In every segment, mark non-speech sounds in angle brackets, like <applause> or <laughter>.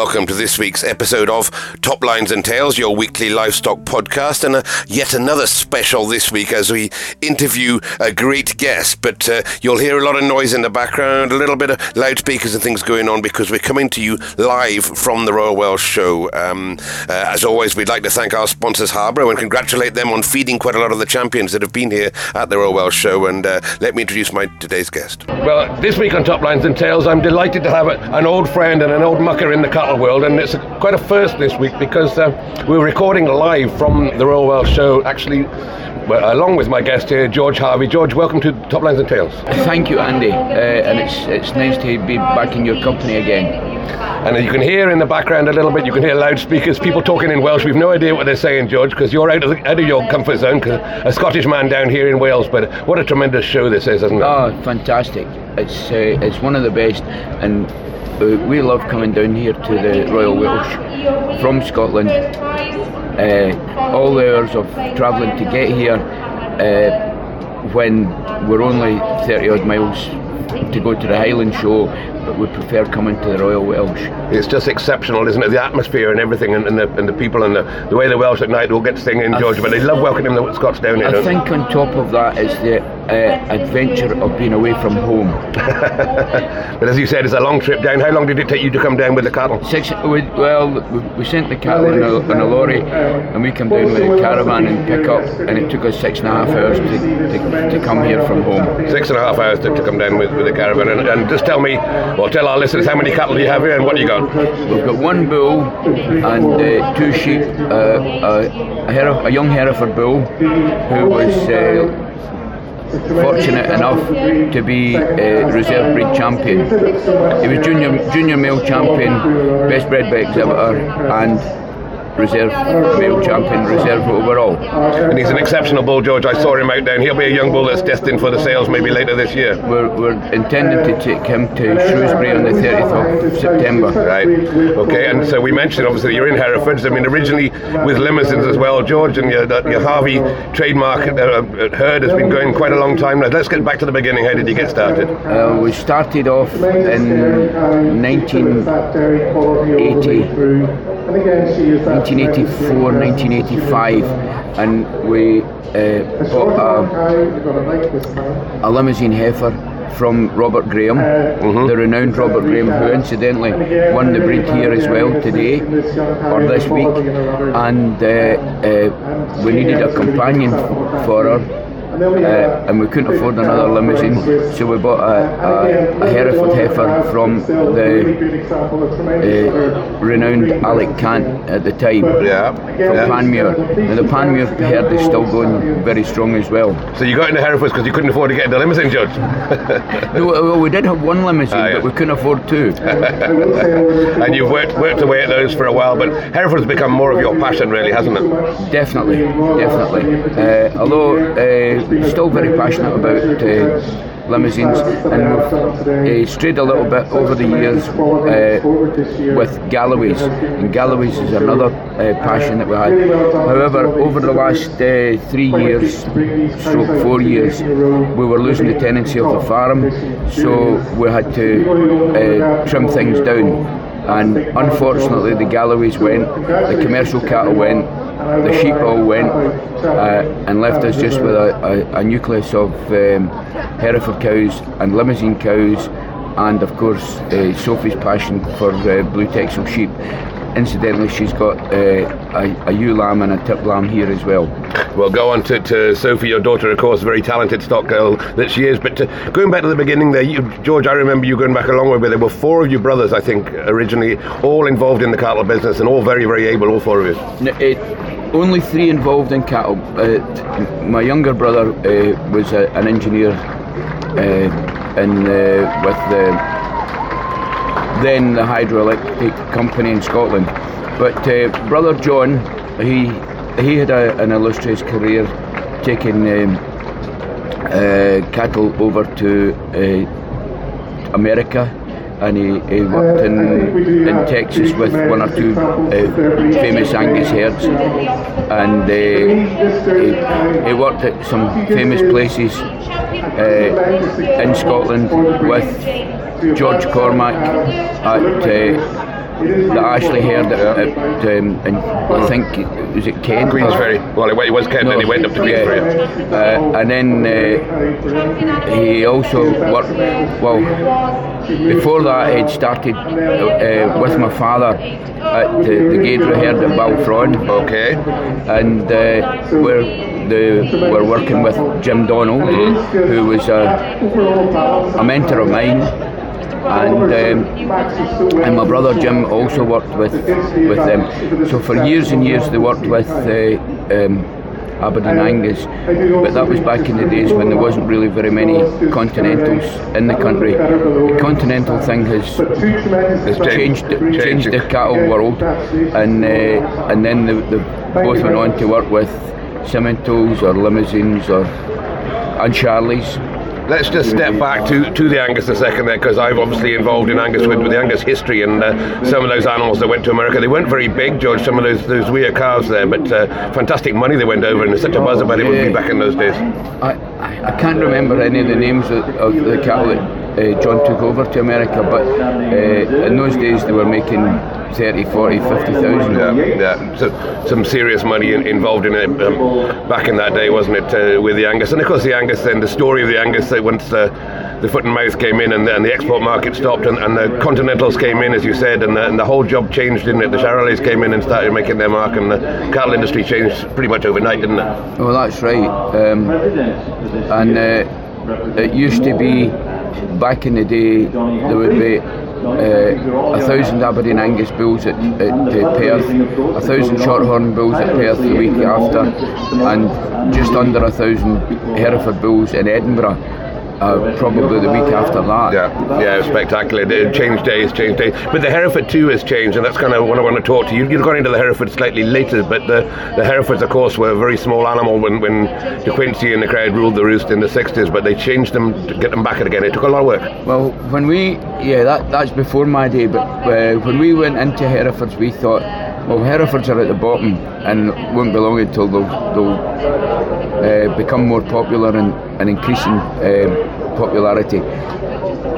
welcome to this week's episode of Top Lines and Tales, your weekly livestock podcast, and uh, yet another special this week as we interview a great guest. But uh, you'll hear a lot of noise in the background, a little bit of loudspeakers and things going on because we're coming to you live from the Royal Welsh Show. Um, uh, as always, we'd like to thank our sponsors, Harbro, and congratulate them on feeding quite a lot of the champions that have been here at the Royal Welsh Show. And uh, let me introduce my today's guest. Well, this week on Top Lines and Tales, I'm delighted to have a, an old friend and an old mucker in the world, and it's a, quite a first this week because uh, we're recording live from the Royal Welsh Show, actually, well, along with my guest here, George Harvey. George, welcome to Top Lines and Tales. Thank you, Andy, uh, and it's it's nice to be back in your company again. And you can hear in the background a little bit, you can hear loudspeakers, people talking in Welsh. We've no idea what they're saying, George, because you're out of, the, out of your comfort zone, a Scottish man down here in Wales. But what a tremendous show this is, isn't it? Oh, fantastic. It's, uh, it's one of the best. And uh, we love coming down here to the Royal Welsh from Scotland. Uh, all the hours of travelling to get here uh, when we're only 30 odd miles to go to the Highland Show but we prefer coming to the Royal Welsh. It's just exceptional, isn't it? The atmosphere and everything, and, and, the, and the people, and the, the way the Welsh at night will get to sing in George, but they love welcoming the Scots down here. I think on top of that is the uh, adventure of being away from home. <laughs> but as you said, it's a long trip down. How long did it take you to come down with the cattle? Six. We, well, we, we sent the cattle in a, in a, lorry, and we come down with a caravan and pick up, and it took us six and a half hours to, to, to come here from home. Six and a half hours to, to come down with, with the caravan, and, and just tell me well, tell our listeners how many cattle do you have here and what do you got? We've got one bull and uh, two sheep, uh, a, Heref- a, young Hereford bull who was uh, fortunate enough to be a reserve breed champion. He was junior junior male champion, best bred by exhibitor, and reserve male champion, reserve overall. And he's an exceptional bull, George. I saw him out down. He'll be a young bull that's destined for the sales maybe later this year. We're, we're intending to take him to Shrewsbury on the 30th of September. Right. Okay. And so we mentioned obviously you're in Hereford. I mean, originally with Limousins as well, George, and your, your Harvey trademark uh, herd has been going quite a long time now. Let's get back to the beginning. How did you get started? Uh, we started off in 1980. 1984, 1985, and we uh, bought a, a Limousin heifer from Robert Graham, mm-hmm. the renowned Robert Graham, who incidentally won the breed here as well today or this week. And uh, uh, we needed a companion for her uh, and we couldn't afford another Limousin, so we bought a, a, a Hereford heifer from the uh, renowned Alec Cant at the time, yeah, from yeah. Panmure. And the Panmure herd is still going very strong as well. So you got into Herefords because you couldn't afford to get the Limousin, Judge? <laughs> no, well, we did have one Limousin, ah, yeah. but we couldn't afford two. <laughs> and you've worked, worked away at those for a while, but Hereford's become more of your passion, really, hasn't it? Definitely, definitely. Uh, although uh, still very passionate about uh, Limousins, and we've uh, strayed a little bit over the years uh, with Galloways, and Galloways is another uh, passion that we had. However, over the last uh, three years, stroke four years, we were losing the tenancy of the farm, so we had to uh, trim things down. And unfortunately, the Galloways went, the commercial cattle went, the sheep all went uh, and left us just with a, a, a nucleus of um, Hereford cows and Limousin cows and of course uh, Sophie's passion for uh, blue Texel sheep. Incidentally, she's got uh, a, a ewe lamb and a tip lamb here as well. Well, go on to, to Sophie, your daughter, of course, very talented stock girl that she is. But to, going back to the beginning there, you, George, I remember you going back a long way, but there were four of you brothers, I think, originally, all involved in the cattle business and all very, very able, all four of you. No, it, only three involved in cattle. Uh, my younger brother uh, was a, an engineer uh, in, uh, with the then the hydroelectric company in Scotland. But uh, brother John, he he had a, an illustrious career, taking um, uh, cattle over to America and he, he worked in, in Texas with one or two uh, famous Angus herds and uh, he, he, worked at some famous places uh, in Scotland with George Cormack at uh, that Ashley heard at, at um, and I think was it Kent? Queensferry. Well, it was Kent, no, and he went up to Queensferry. Yeah. Uh, and then uh, he also worked. Well, before that, he'd started uh, with my father at the, the Gaidrew Herd at Balfron. Okay. And uh, we're the, we're working with Jim Donald, who was a, a mentor of mine and um, and my brother Jim also worked with with them. So for years and years they worked with uh, um, Aberdeen Angus, but that was back in the days when there wasn't really very many continentals in the country. The continental thing has, has changed, changed, changed the cattle world, and uh, and then the, the both went on to work with Simmentals or Limousins or and Charlies let's just step back to, to the Angus a second there, because I'm obviously involved in Angus with, with the Angus history and uh, some of those animals that went to America. They weren't very big, George, some of those those weird calves there, but uh, fantastic money they went over, and there's such a buzz about it would be back in those days. I, I, I can't remember any of the names of, of the cattle that uh, John took over to America, but uh, in those days they were making 30, 40, 50,000. Yeah, yeah. So some serious money in, involved in it um, back in that day, wasn't it, uh, with the Angus? And of course, the Angus, then the story of the Angus, that once the, the foot and mouth came in and the, and the export market stopped and, and, the Continentals came in, as you said, and the, and the whole job changed, didn't it? The Charolais came in and started making their mark, and the cattle industry changed pretty much overnight, didn't it? Well, that's right. Um, and uh, it used to be back in the day, there would be uh, a thousand Aberdeen Angus bulls at, at uh, Perth, a thousand Shorthorn bulls at Perth the week after, and just under a thousand Hereford bulls in Edinburgh uh, probably the week after that. Yeah, yeah, spectacular. It changed days, changed days. But the Hereford too has changed, and that's kind of what I want to talk to you. You've gone into the Hereford slightly later, but the, the Herefords, of course, were a very small animal when, when De Quincey and the crowd ruled the roost in the 60s, but they changed them to get them back again. It took a lot of work. Well, when we, yeah, that, that's before my day, but uh, when we went into Herefords, we thought, well, Herefords are at the bottom and won't be long until they'll, they'll uh, become more popular and, and increasing uh, popularity.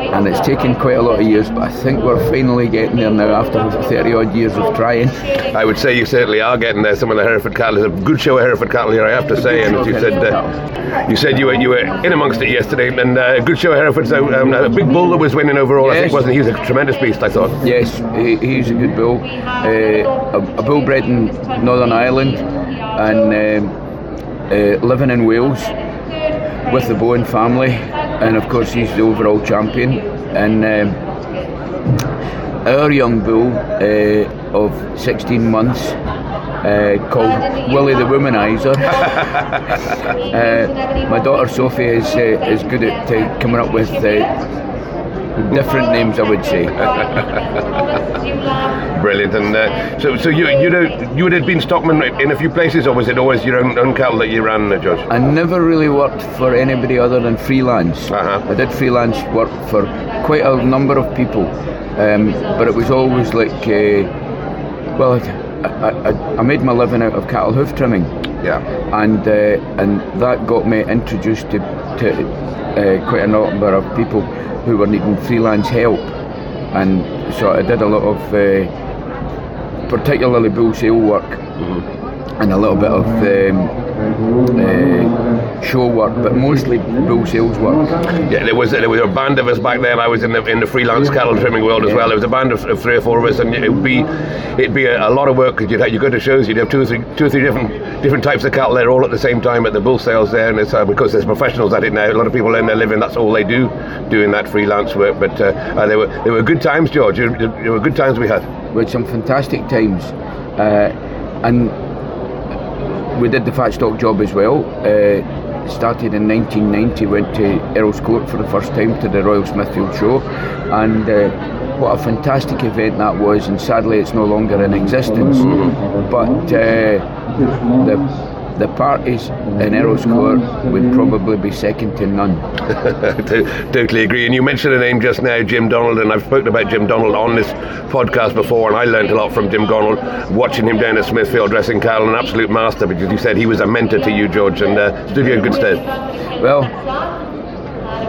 And it's taken quite a lot of years, but I think we're finally getting there now after 30 odd years of trying. I would say you certainly are getting there. Some of the Hereford cattle, a good show of Hereford cattle here, I have to say. And as you said, uh, you said you were you were in amongst it yesterday, and uh, a good show of Hereford. So um, a big bull that was winning overall, yes. I think, wasn't he? He was a tremendous beast, I thought. Yes, he, he's a good bull. Uh, a, a, bull bred in Northern Ireland, and um, uh, living in Wales with the Bowen family, and of course he's the overall champion. And um, our young bull uh, of 16 months. Uh, called Willie the Womanizer. <laughs> uh, my daughter Sophie is uh, is good at uh, coming up with different names, I would say. <laughs> Brilliant. And uh, so, so you you you had been stockman in a few places, or was it always your own, own cattle that you ran, uh, Josh? I never really worked for anybody other than freelance. Uh-huh. I did freelance work for quite a number of people, um, but it was always like, uh, well, I, I, I, made my living out of cattle hoof trimming. Yeah. And uh, and that got me introduced to, to uh, quite a number of people who were needing freelance help, and so I did a lot of uh, particularly bull sale work. Mm-hmm and a little bit of um, uh, show work, but mostly bull sales work. Yeah, there was there was a band of us back then. I was in the in the freelance cattle trimming world as yeah. well. There was a band of, of, three or four of us, and it would be it'd be a, a lot of work because you'd have, you go to shows, you'd have two or three two or three different different types of cattle there all at the same time at the bull sales there, and it's uh, because there's professionals at it now. A lot of people earn their living. That's all they do, doing that freelance work. But uh, uh, they were they were good times, George. There were good times we had. We had some fantastic times, uh, and we did the fat stock job as well. Uh, started in 1990, went to Earl's Court for the first time to the Royal Smithfield Show, and uh, what a fantastic event that was. And sadly, it's no longer in existence. But uh, the the parties in Earl's Court would probably be second to none. <laughs> totally agree. And you mentioned a name just now, Jim Donald, and I've spoken about Jim Donald on this podcast before, and I learned a lot from Jim Donald watching him down at Smithfield dressing cattle, an absolute master because you said he was a mentor to you, George, and uh, stood you in good stead. Well,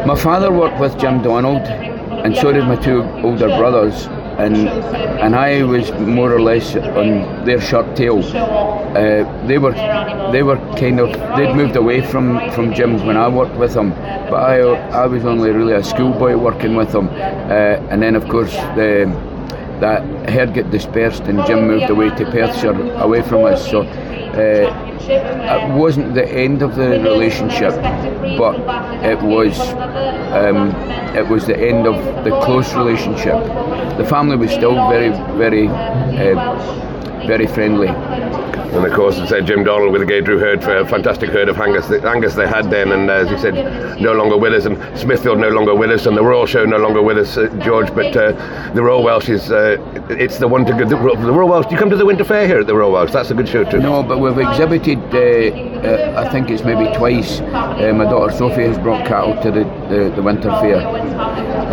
my father worked with Jim Donald, and so did my two older brothers. And and I was more or less on their short tail. Uh, they were they were kind of they'd moved away from from gyms when I worked with them, but I I was only really a schoolboy working with them, uh, and then of course the that herd got dispersed and Jim moved away to Perthshire away from us. So uh, it wasn't the end of the relationship, but it was um, it was the end of the close relationship. The family was still very, very, uh, very friendly. And of course, it's uh, Jim Donald with the Gaidrew herd for a fantastic herd of Angus, Angus they had then, and uh, as you said, no longer with us, and Smithfield no longer with us, and the Royal Show no longer with us, uh, George. But uh, the Royal Welsh is uh, it's the one to go. The, the, Royal Welsh. Do you come to the Winter Fair here at the Royal Welsh? That's a good show too. No, but we've exhibited. Uh, I think it's maybe twice. my daughter Sophie has brought cattle to the the, the Winter Fair.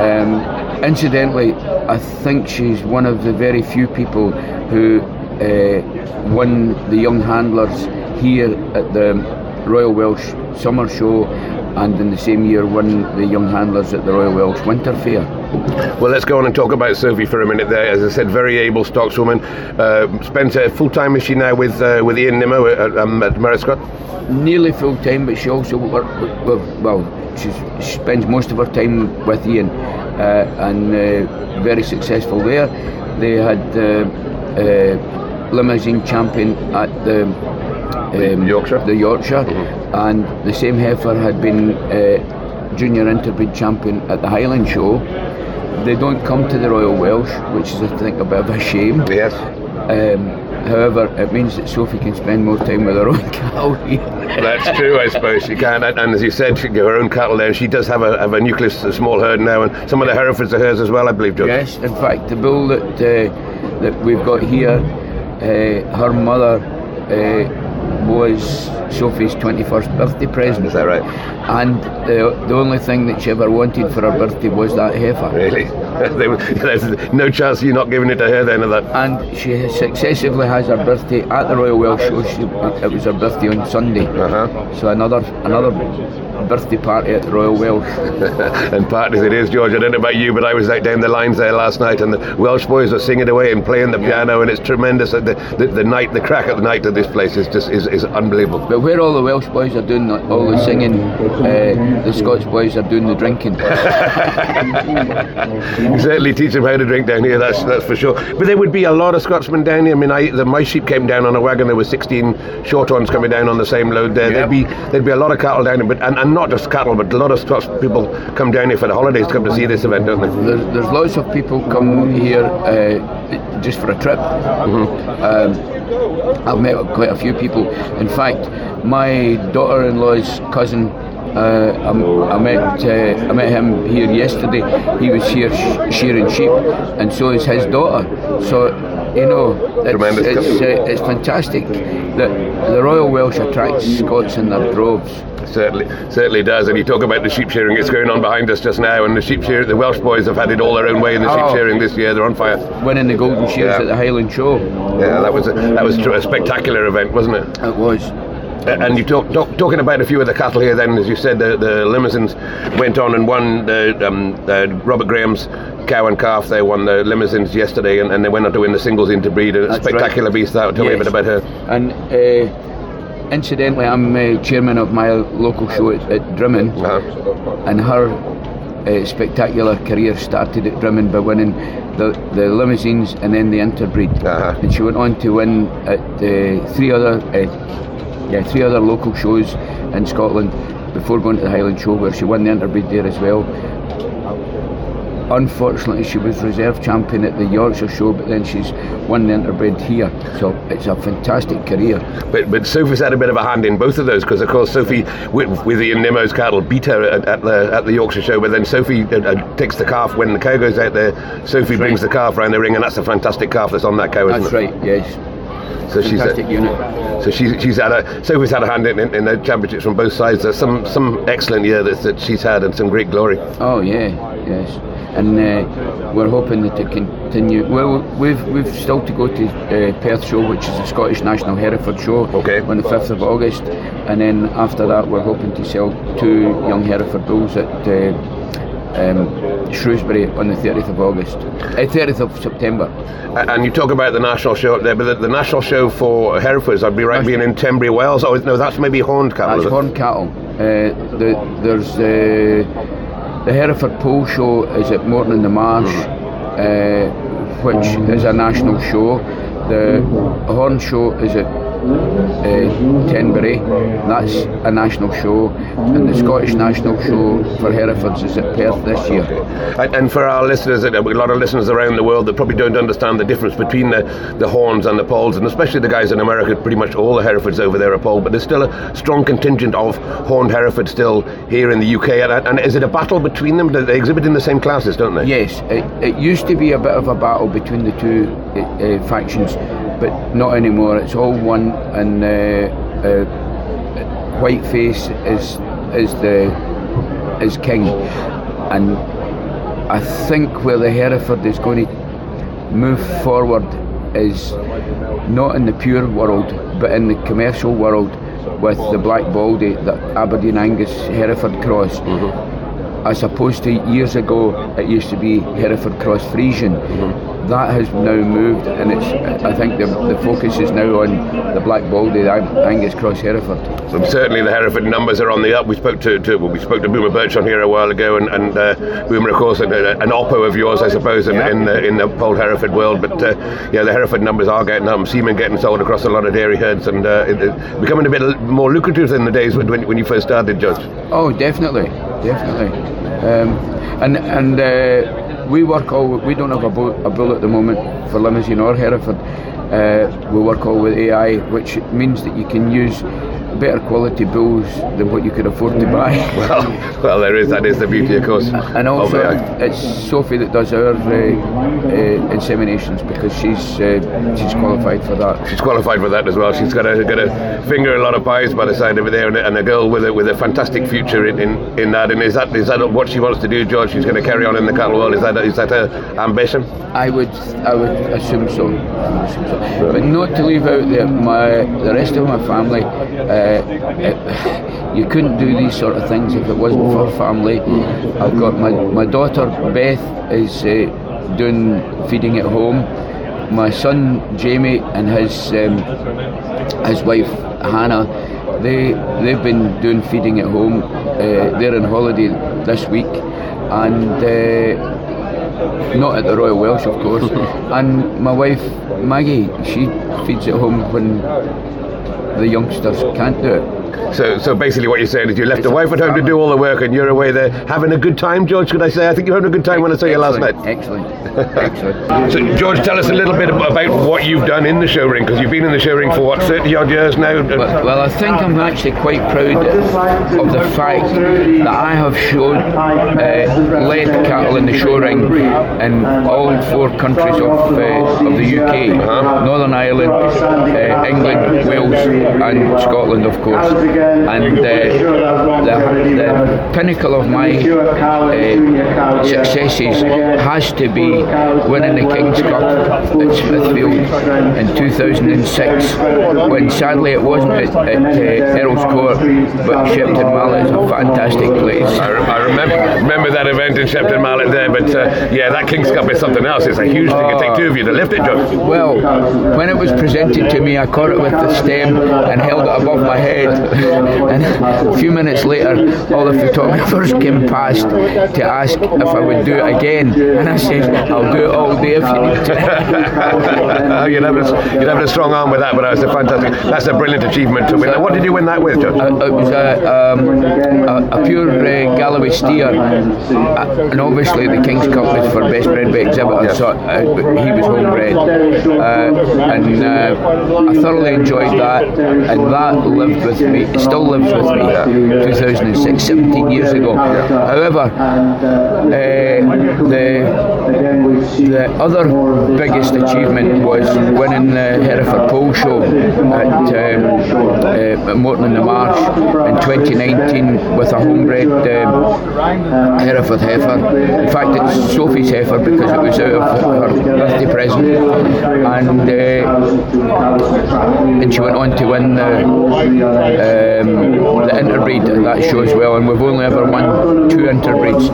Um, incidentally, I think she's one of the very few people who uh, won the young handlers here at the Royal Welsh Summer Show and in the same year won the young handlers at the Royal Welsh Winter Fair. Well, let's go on and talk about Sophie for a minute there. As I said, very able stockswoman. Uh, spends uh, full time, is she now with uh, with Ian Nimmo at, um, at? Nearly full time, but she also work, well, she spends most of her time with Ian uh, and uh, very successful there. They had uh, Limousin champion at the um, Yorkshire, the Yorkshire, mm-hmm. and the same heifer had been uh, junior interbreed champion at the Highland Show. They don't come to the Royal Welsh, which is I think a bit of a shame. Yes. Um, however, it means that Sophie can spend more time with her own <laughs> cattle That's true, I suppose she can. And, and, as you said, she can her own cattle there. She does have a, have a nucleus, a small herd now, and some of the Herefords are hers as well, I believe, George. Yes, in fact, the bull that uh, that we've got here uh, her mother uh, was Sophie's 21st birthday present. Is that right? And the, the only thing that she ever wanted for her birthday was that heifer. Really? <laughs> There's no chance you're not giving it to her then of that. And she successively has her birthday at the Royal Welsh Show. She, it was her birthday on Sunday. Uh-huh. So another another birthday party at the Royal Welsh. <laughs> and parties it is, George. I don't know about you, but I was out down the lines there last night, and the Welsh boys were singing away and playing the piano, and it's tremendous. The, the, the night, the crack at the night at this place is just is, is unbelievable. But where all the Welsh boys are doing all the singing, uh, the Scots boys are doing the drinking. <laughs> certainly teach them how to drink down here. That's that's for sure. But there would be a lot of Scotsmen down here. I mean, I, the, my sheep came down on a wagon. There were 16 shorthorns coming down on the same load there. Yep. There'd be there'd be a lot of cattle down here, but and, and not just cattle, but a lot of Scots people come down here for the holidays to come to see this event, don't they? There's, there's lots of people come here uh, just for a trip. Mm-hmm. Um, I've met quite a few people. In fact, my daughter-in-law's cousin uh, I, I, met uh, I met him here yesterday. He was here sh- shearing sheep, and so is his daughter. So you know, it's, it's, uh, it's fantastic that the Royal Welsh attracts Scots in their droves certainly certainly does. And you talk about the sheep shearing; it's going on behind us just now. And the sheep shearing, the Welsh boys have had it all their own way in the oh. sheep shearing this year. They're on fire. Winning the golden shears yeah. at the Highland Show. Yeah, that was a, that was a spectacular event, wasn't it? It was. And you talk, talk, talking about a few of the cattle here. Then, as you said, the, the Limousins went on and won the, um, Robert Graham's cow and calf. They won the Limousins yesterday, and, and they went on to win the singles interbreed. A spectacular right. beast. That tell yes. me a bit about her. And. Uh, incidentally, I'm uh, chairman of my local show at, at Drymen, uh-huh. and her uh, spectacular career started at Drymen by winning the, the Limousins and then the interbreed, uh-huh. and she went on to win at uh, three other uh, yeah three other local shows in Scotland before going to the Highland Show, where she won the interbreed there as well. Unfortunately, she was reserve champion at the Yorkshire show, but then she's won the interbred here. So it's a fantastic career. But but Sophie's had a bit of a hand in both of those because, of course, Sophie with, with Ian Nimmo's cattle beat her at, at, the at the Yorkshire show, but then Sophie uh, uh, takes the calf when the cow goes out there. Sophie that's brings right. the calf round the ring, and that's a fantastic calf that's on that cow. That's right. Yes. So Fantastic she's a, unit. So she's she's had a Sophie's had a hand in, in, in the championships from both sides. There's some some excellent year that, that she's had and some great glory. Oh yeah, yes and uh, we're hoping that it continue. Well, we've we've still to go to uh, Perth Show, which is the Scottish National Hereford Show, okay. on the fifth of August, and then after that we're hoping to sell two young Hereford bulls at uh, um, Shrewsbury on the 30th of August, uh, 30th of September. And you talk about the national show up there, but the, the national show for Herefords, I'd be right being in Tenbury, Wells. Oh no, that's maybe horned cattle. That's horned cattle. Uh, the, there's uh, the Hereford Poll Show is at Moreton in the Marsh, uh, which is a national show. The Horn Show is at uh, Tenbury. That's a national show, and the Scottish national show for Herefords is at Perth this year. And, and for our listeners, a lot of listeners around the world that probably don't understand the difference between the, the horns and the polls, and especially the guys in America, pretty much all the Herefords over there are poll, but there's still a strong contingent of horned Hereford still here in the UK. And, and is it a battle between them? They exhibit in the same classes, don't they? Yes, it, it used to be a bit of a battle between the two uh, uh factions but not anymore. It's all one, and uh, uh, Whiteface is is the is king, and I think where the Hereford is going to move forward is not in the pure world, but in the commercial world with the Black Baldy, the Aberdeen Angus Hereford cross. Mm-hmm as opposed to years ago it used to be Hereford Cross Friesian. Mm-hmm that has now moved, and it's. I think the, the focus is now on the Black Baldy, the Angus Cross Hereford. So certainly the Hereford numbers are on the up. We spoke to, to well, we spoke to Boomer Birch on here a while ago, and, and uh, Boomer, of course, an, an oppo of yours, I suppose, in, yeah. in, the, in the whole Hereford world. But uh, yeah, the Hereford numbers are getting up. Semen getting sold across a lot of dairy herds, and uh, it, it becoming a bit more lucrative than the days when, when you first started, Judge. Oh, definitely, definitely. Um, and and uh, we work all. We don't have a, bull, a bull at the moment for Limousin or Hereford. Uh, we work all with AI, which means that you can use better quality bulls than what you could afford to buy. <laughs> well, well, there is that is the beauty, of course. And also, it's Sophie that does our uh, uh, inseminations because she's uh, she's qualified for that. She's qualified for that as well. She's got a got a finger a lot of pies by the side of it there, and, and a girl with a with a fantastic future in, in, in that. And is that is that what she wants to do, George? She's going to carry on in the cattle world. Is that is that her ambition? I would I would assume so. assume so. But not to leave out the my the rest of my family. Uh, you couldn't do these sort of things if it wasn't for family. I've got my, my daughter Beth is uh, doing feeding at home. My son Jamie and his um, his wife Hannah, they they've been doing feeding at home. Uh, they're on holiday this week, and uh, not at the Royal Welsh, of course. <laughs> and my wife Maggie, she feeds at home when the youngsters can't do it. So, so basically, what you're saying is you left the wife at home to do all the work, and you're away there having a good time, George. Could I say? I think you're having a good time when I saw you last night. Excellent, <laughs> excellent. so, George, tell us a little bit about what you've done in the show ring, because you've been in the show ring for what 30 odd years now. Well, well, I think I'm actually quite proud of the fact that I have shown uh, led cattle in the show ring in all four countries of, uh, of the UK, uh-huh. Northern Ireland, uh, England, Wales, and Scotland, of course and uh, the, the, pinnacle of my uh, successes has to be winning the King's Cup at Smithfield in 2006 when sadly it wasn't at, at uh, Earl's Court but Shepton Mallet is a fantastic place. I, I, remember remember that event in Shepton Mallet there but uh, yeah that King's Cup is something else. It's a huge thing it takes two of you to lift it John well when it was presented to me I caught it with the stem and held it above my head and a few minutes later, all the photographers came past to ask if I would do it again, and I said, "I'll do it all day if you need to." <laughs> you'd, have a, you'd have a strong arm with that, but that's a fantastic, that's a brilliant achievement to win. What did you win that with, Judge? Uh, it was a, um, a, a pure uh, Galloway steer, uh, and obviously the King's Cup is for best bred by exhibitor, yes. so uh, he was homebred, uh, and uh, I thoroughly enjoyed that, and that lived with me. It still lives with me. 2006, 17 years ago. However, uh, the the other biggest achievement was winning the Hereford Poll Show at, um, uh, Moreton in the Marsh in 2019 with a homebred um, Hereford heifer. In fact, it's Sophie's heifer because it was out of her birthday present, and uh, and she went on to win the. Um, the interbreed at that show as well, and we've only ever won two interbreeds.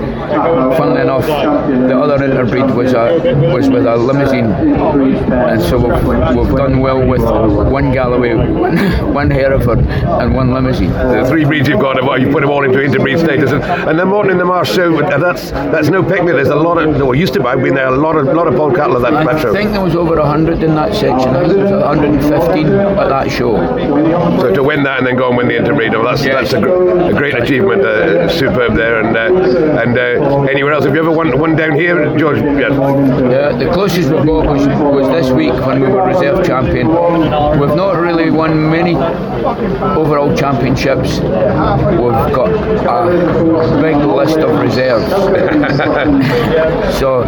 Funnily enough, the other interbreed was a was with a Limousin, and so we've, we've done well with one Galloway, one, <laughs> one Hereford, and one Limousin. The three breeds you've got, well, you put them all into interbreed status, and, and then Moreton in the Marsh show, that's that's no picnic. There's a lot of, well, used to be, I've been there, a lot of lot of Poll Cattle at that, that show. I think there was over 100 in that section. I think there was 115 at that show. So to win that and then go and win the interbreed, well, that's that's a, gr- a great achievement, uh, superb there. And uh, and uh, anywhere else, have you ever won one down here, George? Yeah. Uh, the closest we got was, was this week when we were reserve champion. We've not really won many overall championships. We've got a big list of reserves. <laughs> so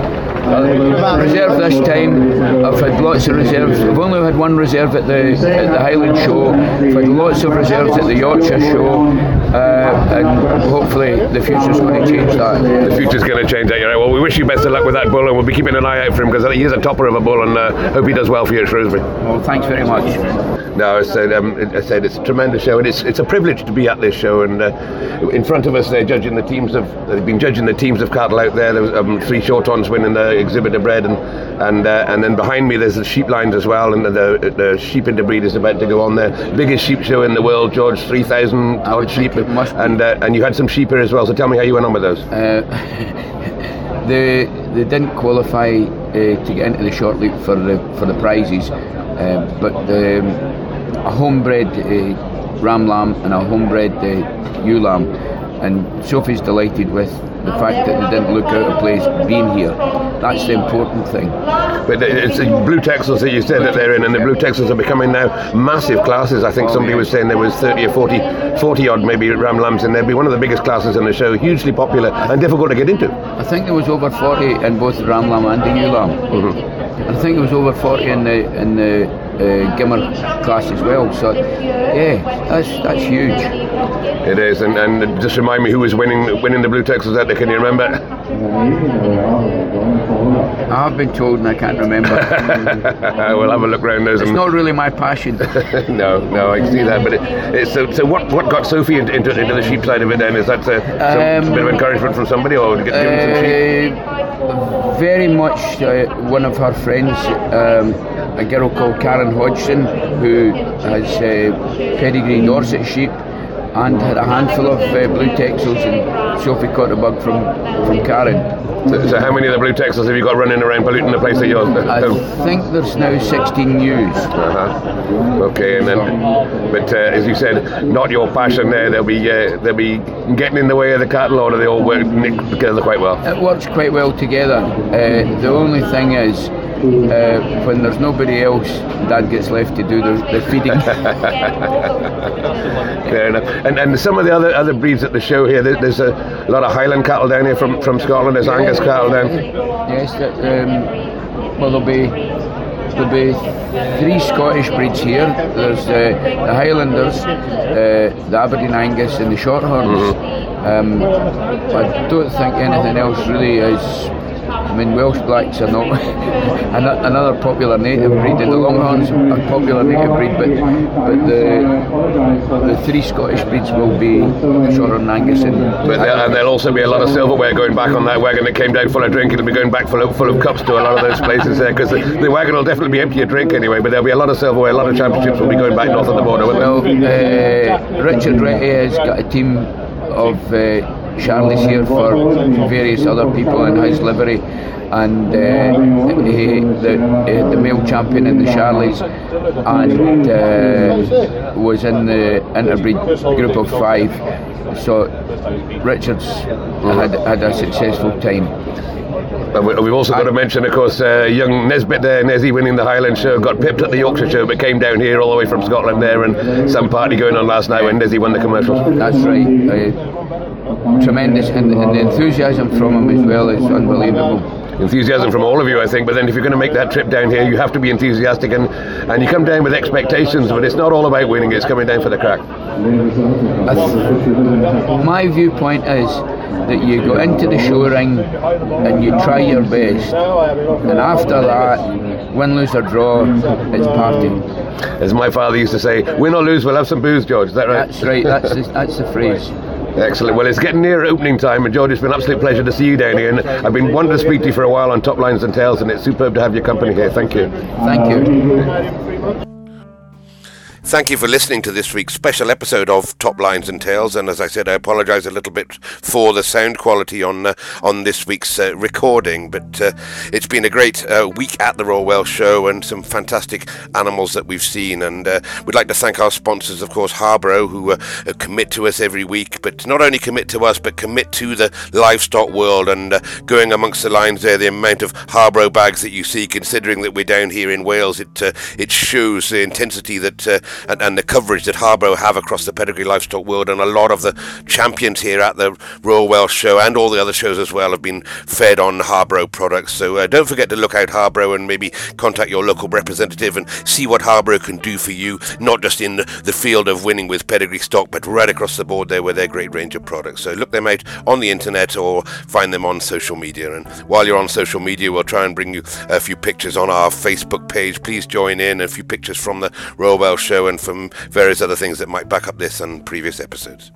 reserve this time. I've had lots of reserves. I've only had one reserve at the at the Highland Show. I've had lots of reserves at the Yorkshire Show, uh, and hopefully the future's going to change that. The future's going to change that. You're right. Well, we wish you best of luck with that bull, and we'll be keeping an eye out for him because he's a topper of a bull, and uh, hope he does well for you at Shrewsbury. Well, thanks very much. No, I said, um, I said it's a tremendous show, and it's it's a privilege to be at this show. And uh, in front of us, they're judging the teams of they've been judging the teams of cattle out there. There was um, three short-ons winning the exhibitor bred, and and uh, and then behind me there's the sheep lines as well, and the the sheep interbreed is about to go on there. Biggest sheep show in the world, George, three thousand and uh, and you had some sheep here as well. So tell me how you went on with those. Uh, <laughs> they they didn't qualify uh, to get into the short loop for the for the prizes, uh, but the, a homebred uh, ram lamb and a homebred uh, ewe lamb, and Sophie's delighted with the fact that they didn't look out of place being here. That's the important thing. But it's the blue Texels that you said that they're in, and the blue Texels are becoming now massive classes. I think somebody was saying there was 30 or 40, 40 odd maybe ram lambs in there. Be one of the biggest classes in the show, hugely popular and difficult to get into. I think there was over 40 in both the ram lamb and the ewe lamb. Mm-hmm. I think there was over 40 in the in the uh, Gimmer class as well. So yeah, that's that's huge. It is, and, and just remind me who was winning winning the blue Texels out there. Can you remember? I've been told and I can't remember. <laughs> we'll have a look round those. It's not really my passion. <laughs> no, no, I see that. But it, it's so. So what, what got Sophie into, into, into the sheep side of it then? Is that uh, some, Um, a bit of encouragement from somebody, or get given some sheep? Uh, very much uh, one of her friends, um, a girl called Karen Hodgson, who has uh, pedigree Dorset sheep and had a handful of uh, blue texels, and Sophie caught a bug from, from Karen. So, so how many of the blue Texels have you got running around polluting the place that you're? I home? think there's now 16 ewes. Uh-huh. Okay, and then, but uh, as you said, not your passion there. They'll be uh, they'll be getting in the way of the cattle, or do they all work together quite well? It works quite well together. Uh, the only thing is, uh, when there's nobody else, Dad gets left to do the, the feeding. <laughs> <laughs> Fair enough. And and some of the other other breeds at the show here. there- There's a lot of Highland cattle down here from, from Scotland. There's Angus cattle down. yes, that, um, well, there'll be there'll be three Scottish breeds here. There's uh, the Highlanders, uh, the Aberdeen Angus, and the Shorthorns. Um, I don't think anything else really is. I mean, Welsh Blacks are not <laughs> ano- another popular native breed, and the Longhorns are a popular native breed, but but the the three Scottish breeds will be Shorthorn Angus and But there, and there'll also be a lot of silverware going back on that wagon that came down full of drink. It'll be going back full of, full of cups to a lot of those places there because the, the wagon will definitely be empty of drink anyway. But there'll be a lot of silverware, a lot of championships will be going back north of the border. Well, uh, Richard Retty has got a team of uh, Charlie's here for various other people in his livery, and uh, he, the, uh, the male champion in the Charlies, and uh, was in the interbreed group of five. So Richard's had had a successful time. And we- we've also got to mention, of course, uh, young Nesbitt there, Nessie winning the Highland show, got pipped at the Yorkshire show, but came down here all the way from Scotland there, and some party going on last night when Nessie won the commercials. That's right. Uh, tremendous, and, and the enthusiasm from him as well is unbelievable. Enthusiasm from all of you, I think. But then, if you're going to make that trip down here, you have to be enthusiastic, and, and you come down with expectations. But it's not all about winning; it's coming down for the crack. Th- my viewpoint is that you go into the show ring and you try your best, and after that, win, lose or draw, it's party. As my father used to say, "Win or lose, we'll have some booze, George." Is that right? That's right. That's the, that's the phrase. Excellent. Well, it's getting near opening time, and George, it's been an absolute pleasure to see you down here. And I've been wanting to speak to you for a while on Top Lines and Tails, and it's superb to have your company here. Thank you. Thank you. Thank you for listening to this week's special episode of Top Lines and Tails. And as I said, I apologise a little bit for the sound quality on uh, on this week's uh, recording, but uh, it's been a great uh, week at the Royal Welsh Show and some fantastic animals that we've seen. And uh, we'd like to thank our sponsors, of course, Harbro, who uh, commit to us every week, but not only commit to us, but commit to the livestock world. And going amongst the lines there, the amount of Harbro bags that you see, considering that we're down here in Wales, it it shows the intensity that and, and the coverage that Harbro have across the pedigree livestock world. And a lot of the champions here at the Royal Welsh Show and all the other shows as well have been fed on Harbro products. So uh, don't forget to look out Harbro and maybe contact your local representative and see what Harbro can do for you, not just in the, the field of winning with pedigree stock, but right across the board there with their great range of products. So look them out on the internet or find them on social media. And while you're on social media, we'll try and bring you a few pictures on our Facebook page. Please join in a few pictures from the Royal Welsh Show and from various other things that might back up this and previous episodes.